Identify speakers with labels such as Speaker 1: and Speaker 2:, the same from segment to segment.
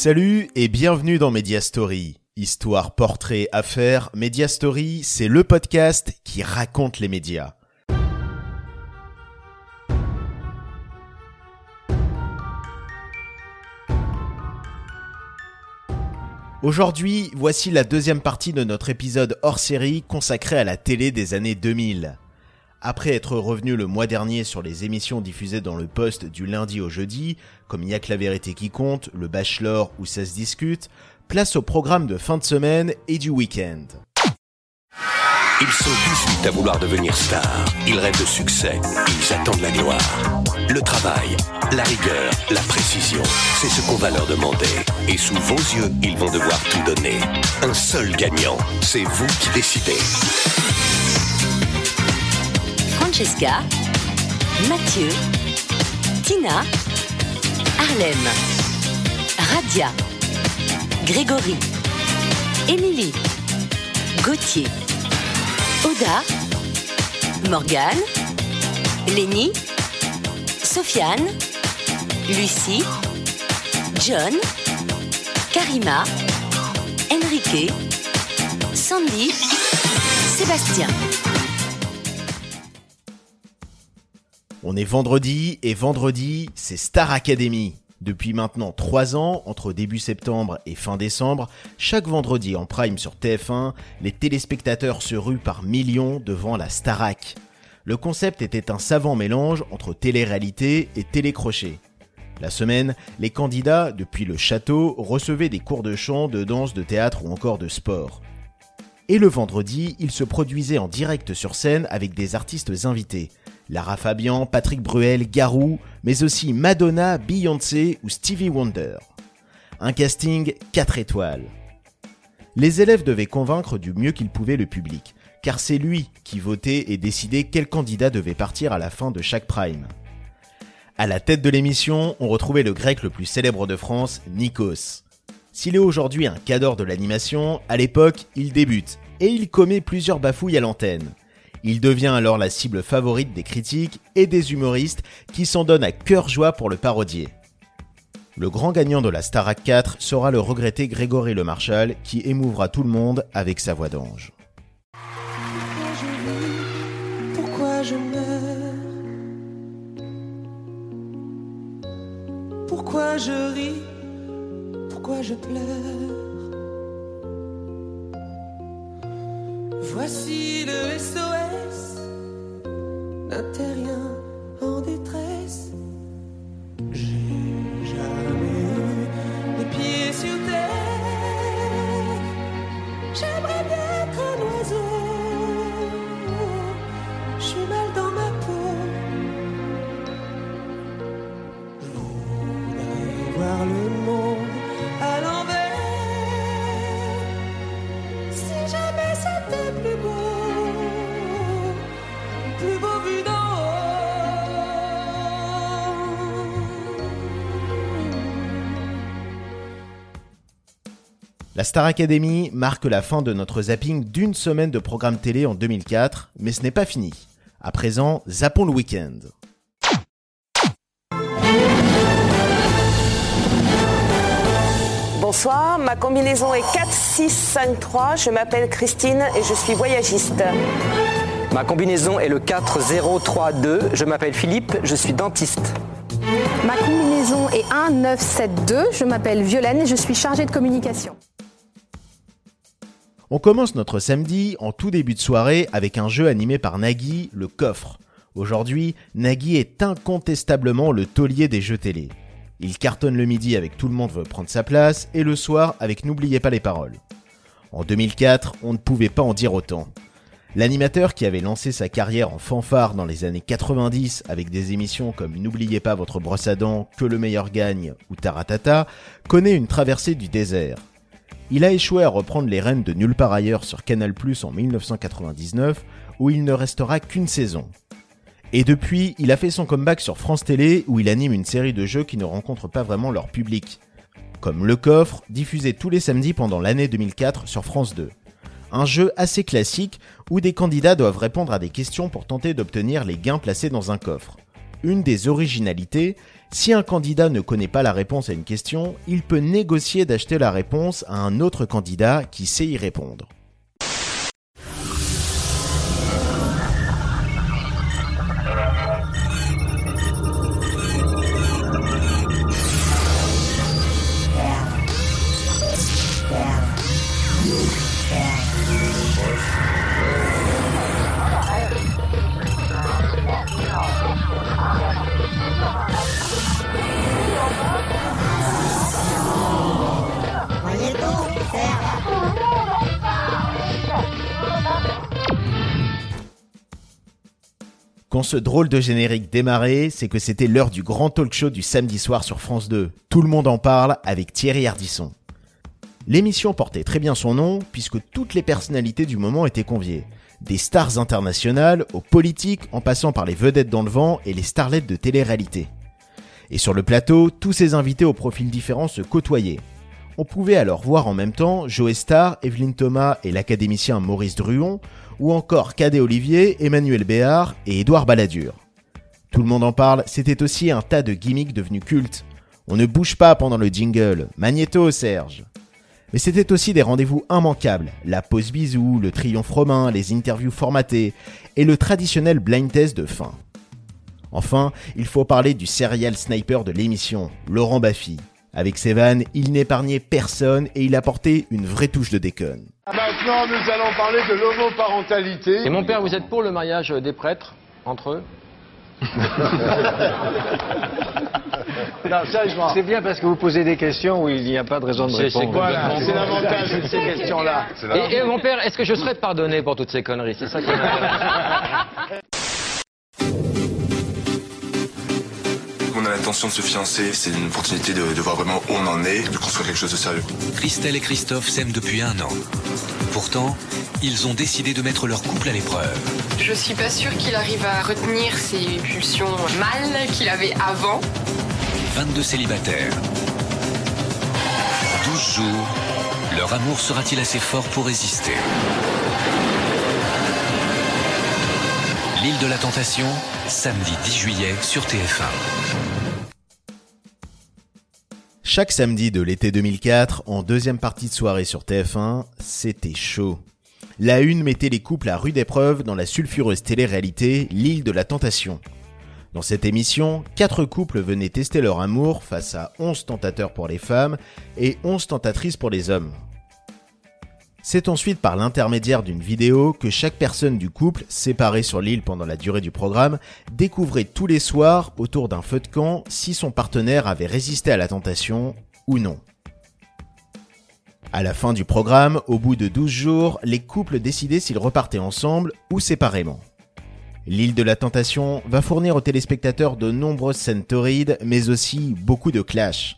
Speaker 1: Salut et bienvenue dans Media Story. Histoire, portrait, affaires, Media Story, c'est le podcast qui raconte les médias. Aujourd'hui, voici la deuxième partie de notre épisode hors série consacré à la télé des années 2000. Après être revenu le mois dernier sur les émissions diffusées dans le poste du lundi au jeudi, comme Y'a que la vérité qui compte, Le Bachelor ou Ça se discute, place au programme de fin de semaine et du week-end.
Speaker 2: Ils sont 18 à vouloir devenir stars. Ils rêvent de succès. Ils attendent la gloire. Le travail, la rigueur, la précision, c'est ce qu'on va leur demander. Et sous vos yeux, ils vont devoir tout donner. Un seul gagnant, c'est vous qui décidez.
Speaker 3: Francesca, Mathieu, Tina, Harlem, Radia, Grégory, Émilie, Gauthier, Oda, Morgane, Lénie, Sofiane, Lucie, John, Karima, Enrique, Sandy, Sébastien.
Speaker 1: On est vendredi et vendredi, c'est Star Academy. Depuis maintenant 3 ans, entre début septembre et fin décembre, chaque vendredi en prime sur TF1, les téléspectateurs se ruent par millions devant la Starac. Le concept était un savant mélange entre télé-réalité et télé-crochet. La semaine, les candidats, depuis le château, recevaient des cours de chant, de danse, de théâtre ou encore de sport. Et le vendredi, ils se produisaient en direct sur scène avec des artistes invités. Lara Fabian, Patrick Bruel, Garou, mais aussi Madonna, Beyoncé ou Stevie Wonder. Un casting 4 étoiles. Les élèves devaient convaincre du mieux qu'ils pouvaient le public, car c'est lui qui votait et décidait quel candidat devait partir à la fin de chaque prime. À la tête de l'émission, on retrouvait le grec le plus célèbre de France, Nikos. S'il est aujourd'hui un cadre de l'animation, à l'époque, il débute et il commet plusieurs bafouilles à l'antenne. Il devient alors la cible favorite des critiques et des humoristes qui s'en donnent à cœur joie pour le parodier. Le grand gagnant de la Starac 4 sera le regretté Grégory Le Marchal qui émouvra tout le monde avec sa voix d'ange.
Speaker 4: Pourquoi je meurs? Pourquoi je ris? Pourquoi je pleure? Voici le SOS d'un terrien en détresse.
Speaker 1: La Star Academy marque la fin de notre zapping d'une semaine de programme télé en 2004, mais ce n'est pas fini. À présent, zappons le week-end.
Speaker 5: Bonsoir, ma combinaison est 4653. Je m'appelle Christine et je suis voyagiste.
Speaker 6: Ma combinaison est le 4032. Je m'appelle Philippe, je suis dentiste.
Speaker 7: Ma combinaison est 1972. Je m'appelle Violaine et je suis chargée de communication.
Speaker 1: On commence notre samedi en tout début de soirée avec un jeu animé par Nagui, le coffre. Aujourd'hui, Nagui est incontestablement le taulier des jeux télé. Il cartonne le midi avec Tout le monde veut prendre sa place et le soir avec N'oubliez pas les paroles. En 2004, on ne pouvait pas en dire autant. L'animateur qui avait lancé sa carrière en fanfare dans les années 90 avec des émissions comme N'oubliez pas votre brosse à dents, Que le meilleur gagne ou Taratata, connaît une traversée du désert. Il a échoué à reprendre les rênes de Nulle part ailleurs sur Canal+ en 1999 où il ne restera qu'une saison. Et depuis, il a fait son comeback sur France Télé où il anime une série de jeux qui ne rencontrent pas vraiment leur public. Comme Le Coffre, diffusé tous les samedis pendant l'année 2004 sur France 2. Un jeu assez classique où des candidats doivent répondre à des questions pour tenter d'obtenir les gains placés dans un coffre. Une des originalités, si un candidat ne connaît pas la réponse à une question, il peut négocier d'acheter la réponse à un autre candidat qui sait y répondre. Quand ce drôle de générique démarrait, c'est que c'était l'heure du grand talk show du samedi soir sur France 2. Tout le monde en parle avec Thierry Ardisson. L'émission portait très bien son nom puisque toutes les personnalités du moment étaient conviées. Des stars internationales aux politiques en passant par les vedettes dans le vent et les starlettes de télé-réalité. Et sur le plateau, tous ces invités aux profils différents se côtoyaient. On pouvait alors voir en même temps Joe Star, Evelyne Thomas et l'académicien Maurice Druon, ou encore Cadet Olivier, Emmanuel Béard et Édouard Balladur. Tout le monde en parle, c'était aussi un tas de gimmicks devenus cultes. On ne bouge pas pendant le jingle, magnéto Serge. Mais c'était aussi des rendez-vous immanquables, la pause bisou, le triomphe romain, les interviews formatées et le traditionnel blind test de fin. Enfin, il faut parler du serial sniper de l'émission, Laurent Baffy. Avec ses vannes, il n'épargnait personne et il apportait une vraie touche de déconne.
Speaker 8: Maintenant, nous allons parler de l'homoparentalité.
Speaker 6: Et mon père, vous êtes pour le mariage des prêtres entre eux
Speaker 8: Non, sérieusement.
Speaker 9: C'est bien parce que vous posez des questions où il n'y a pas de raison de
Speaker 6: C'est- c'est
Speaker 9: répondre.
Speaker 6: quoi,
Speaker 8: c'est l'avantage de ces questions-là.
Speaker 6: et, et mon père, est-ce que je serais pardonné pour toutes ces conneries? C'est ça qui
Speaker 10: l'intention de se fiancer, c'est une opportunité de, de voir vraiment où on en est, de construire quelque chose de sérieux.
Speaker 2: Christelle et Christophe s'aiment depuis un an. Pourtant, ils ont décidé de mettre leur couple à l'épreuve.
Speaker 11: Je suis pas sûre qu'il arrive à retenir ses pulsions mâles qu'il avait avant.
Speaker 2: 22 célibataires. 12 jours. Leur amour sera-t-il assez fort pour résister? L'île de la Tentation, samedi 10 juillet sur TF1.
Speaker 1: Chaque samedi de l'été 2004, en deuxième partie de soirée sur TF1, c'était chaud. La une mettait les couples à rude épreuve dans la sulfureuse télé-réalité L'île de la Tentation. Dans cette émission, quatre couples venaient tester leur amour face à 11 tentateurs pour les femmes et 11 tentatrices pour les hommes. C'est ensuite par l'intermédiaire d'une vidéo que chaque personne du couple, séparée sur l'île pendant la durée du programme, découvrait tous les soirs autour d'un feu de camp si son partenaire avait résisté à la tentation ou non. À la fin du programme, au bout de 12 jours, les couples décidaient s'ils repartaient ensemble ou séparément. L'île de la Tentation va fournir aux téléspectateurs de nombreuses scènes torrides, mais aussi beaucoup de clashs.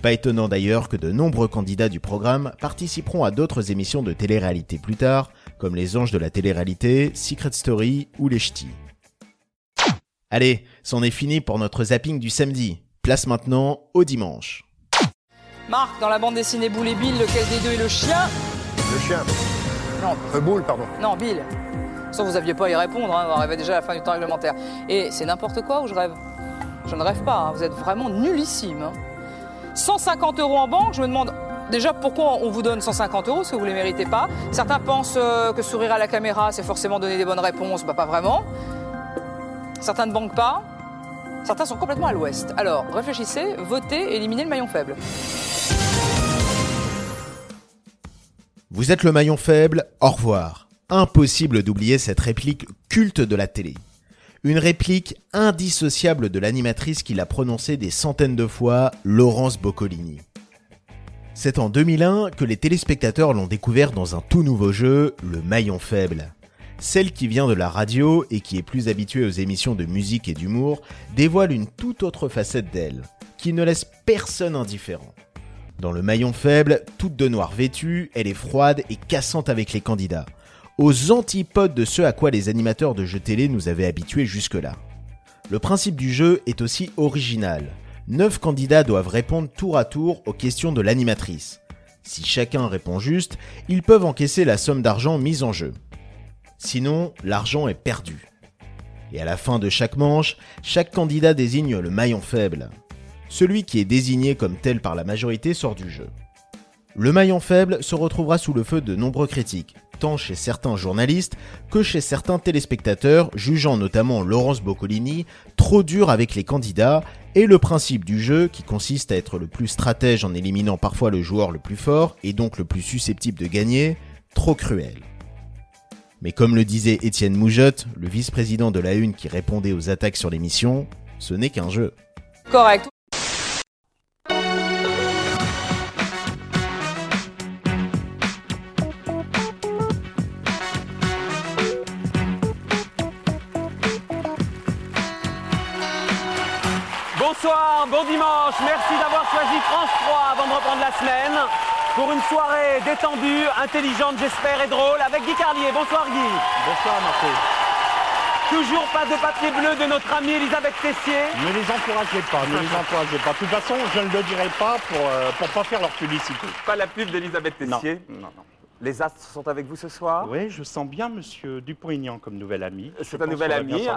Speaker 1: Pas étonnant d'ailleurs que de nombreux candidats du programme participeront à d'autres émissions de télé-réalité plus tard, comme Les Anges de la télé-réalité, Secret Story ou Les Ch'tis. Allez, c'en est fini pour notre zapping du samedi. Place maintenant au dimanche.
Speaker 11: Marc, dans la bande dessinée Boule et Bill, lequel des deux est le chien?
Speaker 8: Le chien.
Speaker 11: Non,
Speaker 8: Euh, boule, pardon.
Speaker 11: non, Bill. Ça, vous aviez pas à y répondre, hein, on arrivait déjà à la fin du temps réglementaire. Et c'est n'importe quoi ou je rêve? Je ne rêve pas, hein, vous êtes vraiment nullissime. hein. 150 euros en banque, je me demande déjà pourquoi on vous donne 150 euros, que vous ne les méritez pas. Certains pensent euh, que sourire à la caméra, c'est forcément donner des bonnes réponses, bah pas vraiment. Certains ne banquent pas. Certains sont complètement à l'ouest. Alors, réfléchissez, votez, éliminez le maillon faible.
Speaker 1: Vous êtes le maillon faible, au revoir. Impossible d'oublier cette réplique culte de la télé. Une réplique indissociable de l'animatrice qui l'a prononcée des centaines de fois, Laurence Boccolini. C'est en 2001 que les téléspectateurs l'ont découvert dans un tout nouveau jeu, le maillon faible. Celle qui vient de la radio et qui est plus habituée aux émissions de musique et d'humour dévoile une toute autre facette d'elle, qui ne laisse personne indifférent. Dans le maillon faible, toute de noir vêtue, elle est froide et cassante avec les candidats, aux antipodes de ce à quoi les animateurs de jeux télé nous avaient habitués jusque-là. Le principe du jeu est aussi original. Neuf candidats doivent répondre tour à tour aux questions de l'animatrice. Si chacun répond juste, ils peuvent encaisser la somme d'argent mise en jeu. Sinon, l'argent est perdu. Et à la fin de chaque manche, chaque candidat désigne le maillon faible. Celui qui est désigné comme tel par la majorité sort du jeu. Le maillon faible se retrouvera sous le feu de nombreux critiques, chez certains journalistes que chez certains téléspectateurs, jugeant notamment Laurence Boccolini trop dur avec les candidats et le principe du jeu, qui consiste à être le plus stratège en éliminant parfois le joueur le plus fort et donc le plus susceptible de gagner, trop cruel. Mais comme le disait Étienne Moujotte, le vice-président de la Une qui répondait aux attaques sur l'émission, ce n'est qu'un jeu.
Speaker 11: Correct.
Speaker 12: Bonsoir, bon dimanche, merci d'avoir choisi France 3 avant de reprendre la semaine pour une soirée détendue, intelligente j'espère et drôle avec Guy Carlier. Bonsoir Guy.
Speaker 13: Bonsoir Marco.
Speaker 12: Toujours pas de papier bleu de notre amie Elisabeth Tessier.
Speaker 13: Ne les encouragez pas, ne les encouragez pas. De toute façon, je ne le dirai pas pour ne pour pas faire leur publicité.
Speaker 12: Pas la pub d'Elisabeth Tessier
Speaker 13: Non, non, non.
Speaker 12: Les astres sont avec vous ce soir?
Speaker 13: Oui, je sens bien Monsieur Dupont-Aignan comme nouvel ami.
Speaker 12: C'est un nouvel ami.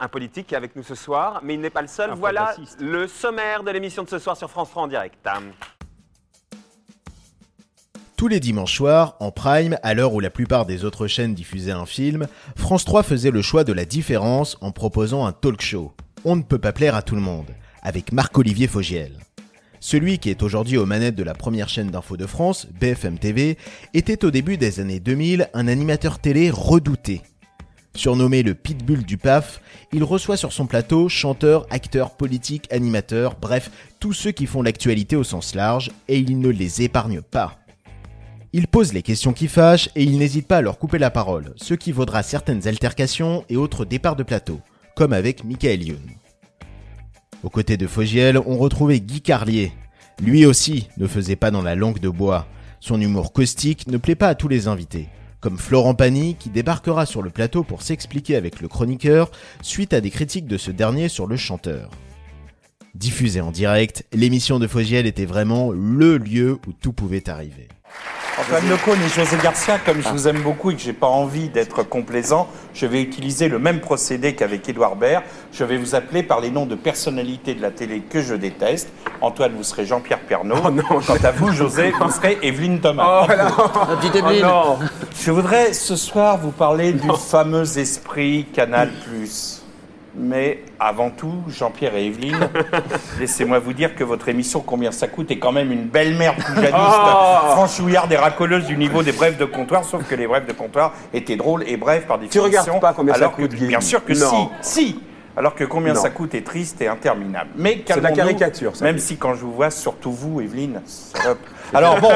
Speaker 12: Un politique qui est avec nous ce soir, mais il n'est pas le seul.
Speaker 13: Un
Speaker 12: voilà le sommaire de l'émission de ce soir sur France 3 en direct.
Speaker 1: Tous les dimanches soirs, en prime, à l'heure où la plupart des autres chaînes diffusaient un film, France 3 faisait le choix de la différence en proposant un talk show. On ne peut pas plaire à tout le monde, avec Marc-Olivier Fogiel. Celui qui est aujourd'hui aux manettes de la première chaîne d'info de France, BFM TV, était au début des années 2000 un animateur télé redouté. Surnommé le pitbull du PAF, il reçoit sur son plateau chanteurs, acteurs, politiques, animateurs, bref, tous ceux qui font l'actualité au sens large, et il ne les épargne pas. Il pose les questions qui fâchent et il n'hésite pas à leur couper la parole, ce qui vaudra certaines altercations et autres départs de plateau, comme avec Michael Youn. Aux côtés de Fogiel, on retrouvait Guy Carlier. Lui aussi ne faisait pas dans la langue de bois. Son humour caustique ne plaît pas à tous les invités, comme Florent Pagny qui débarquera sur le plateau pour s'expliquer avec le chroniqueur suite à des critiques de ce dernier sur le chanteur. Diffusée en direct, l'émission de Fogiel était vraiment LE lieu où tout pouvait arriver.
Speaker 14: Antoine Lecône et José Garcia, comme je vous aime beaucoup et que j'ai pas envie d'être complaisant, je vais utiliser le même procédé qu'avec Édouard Baird. Je vais vous appeler par les noms de personnalités de la télé que je déteste. Antoine, vous serez Jean-Pierre Pernaut. Quant à vous, José, vous serez Evelyne Thomas.
Speaker 12: Oh, non.
Speaker 14: Petite
Speaker 12: Evelyne. Oh, non.
Speaker 14: Je voudrais ce soir vous parler du fameux esprit Canal+. Mais avant tout, Jean-Pierre et Evelyne, laissez-moi vous dire que votre émission Combien ça coûte est quand même une belle-mère poujaniste,
Speaker 12: Oh.
Speaker 14: franchouillarde et racoleuse du niveau des brèves de comptoir, sauf que les brèves de comptoir étaient drôles et brèves par définition.
Speaker 12: regardes pas Combien ça
Speaker 14: alors que-
Speaker 12: coûte, Guy
Speaker 14: Bien sûr que
Speaker 12: Non.
Speaker 14: si, si alors que combien
Speaker 12: Non.
Speaker 14: ça coûte est triste et interminable. Mais
Speaker 12: C'est de la caricature, ça,
Speaker 14: Même si quand je vous vois, surtout vous, Evelyne, salope. Alors bon,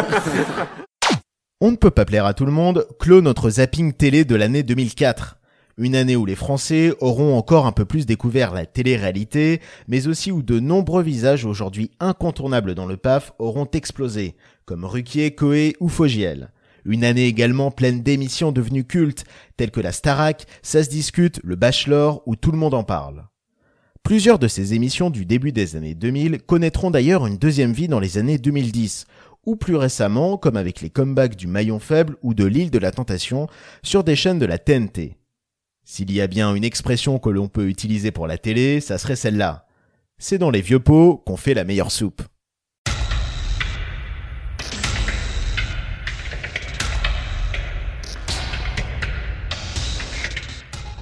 Speaker 1: On ne peut pas plaire à tout le monde, clôt notre zapping télé de l'année 2004. Une année où les Français auront encore un peu plus découvert la télé-réalité, mais aussi où de nombreux visages aujourd'hui incontournables dans le PAF auront explosé, comme Ruquier, Coé ou Fogiel. Une année également pleine d'émissions devenues cultes, telles que la Starac, Ça se discute, le Bachelor, où tout le monde en parle. Plusieurs de ces émissions du début des années 2000 connaîtront d'ailleurs une deuxième vie dans les années 2010, ou plus récemment, comme avec les comebacks du Maillon Faible ou de l'île de la Tentation, sur des chaînes de la TNT. S'il y a bien une expression que l'on peut utiliser pour la télé, ça serait celle-là. C'est dans les vieux pots qu'on fait la meilleure soupe.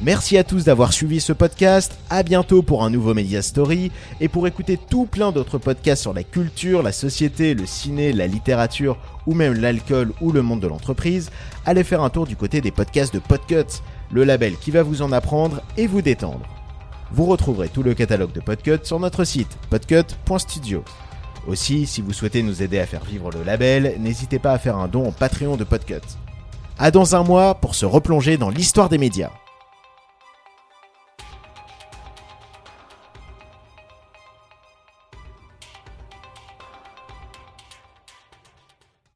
Speaker 1: Merci à tous d'avoir suivi ce podcast. À bientôt pour un nouveau Media Story et pour écouter tout plein d'autres podcasts sur la culture, la société, le ciné, la littérature ou même l'alcool ou le monde de l'entreprise, allez faire un tour du côté des podcasts de Podcut, le label qui va vous en apprendre et vous détendre. Vous retrouverez tout le catalogue de Podcut sur notre site podcut.studio. Aussi, si vous souhaitez nous aider à faire vivre le label, n'hésitez pas à faire un don au Patreon de Podcut. À dans un mois pour se replonger dans l'histoire des médias.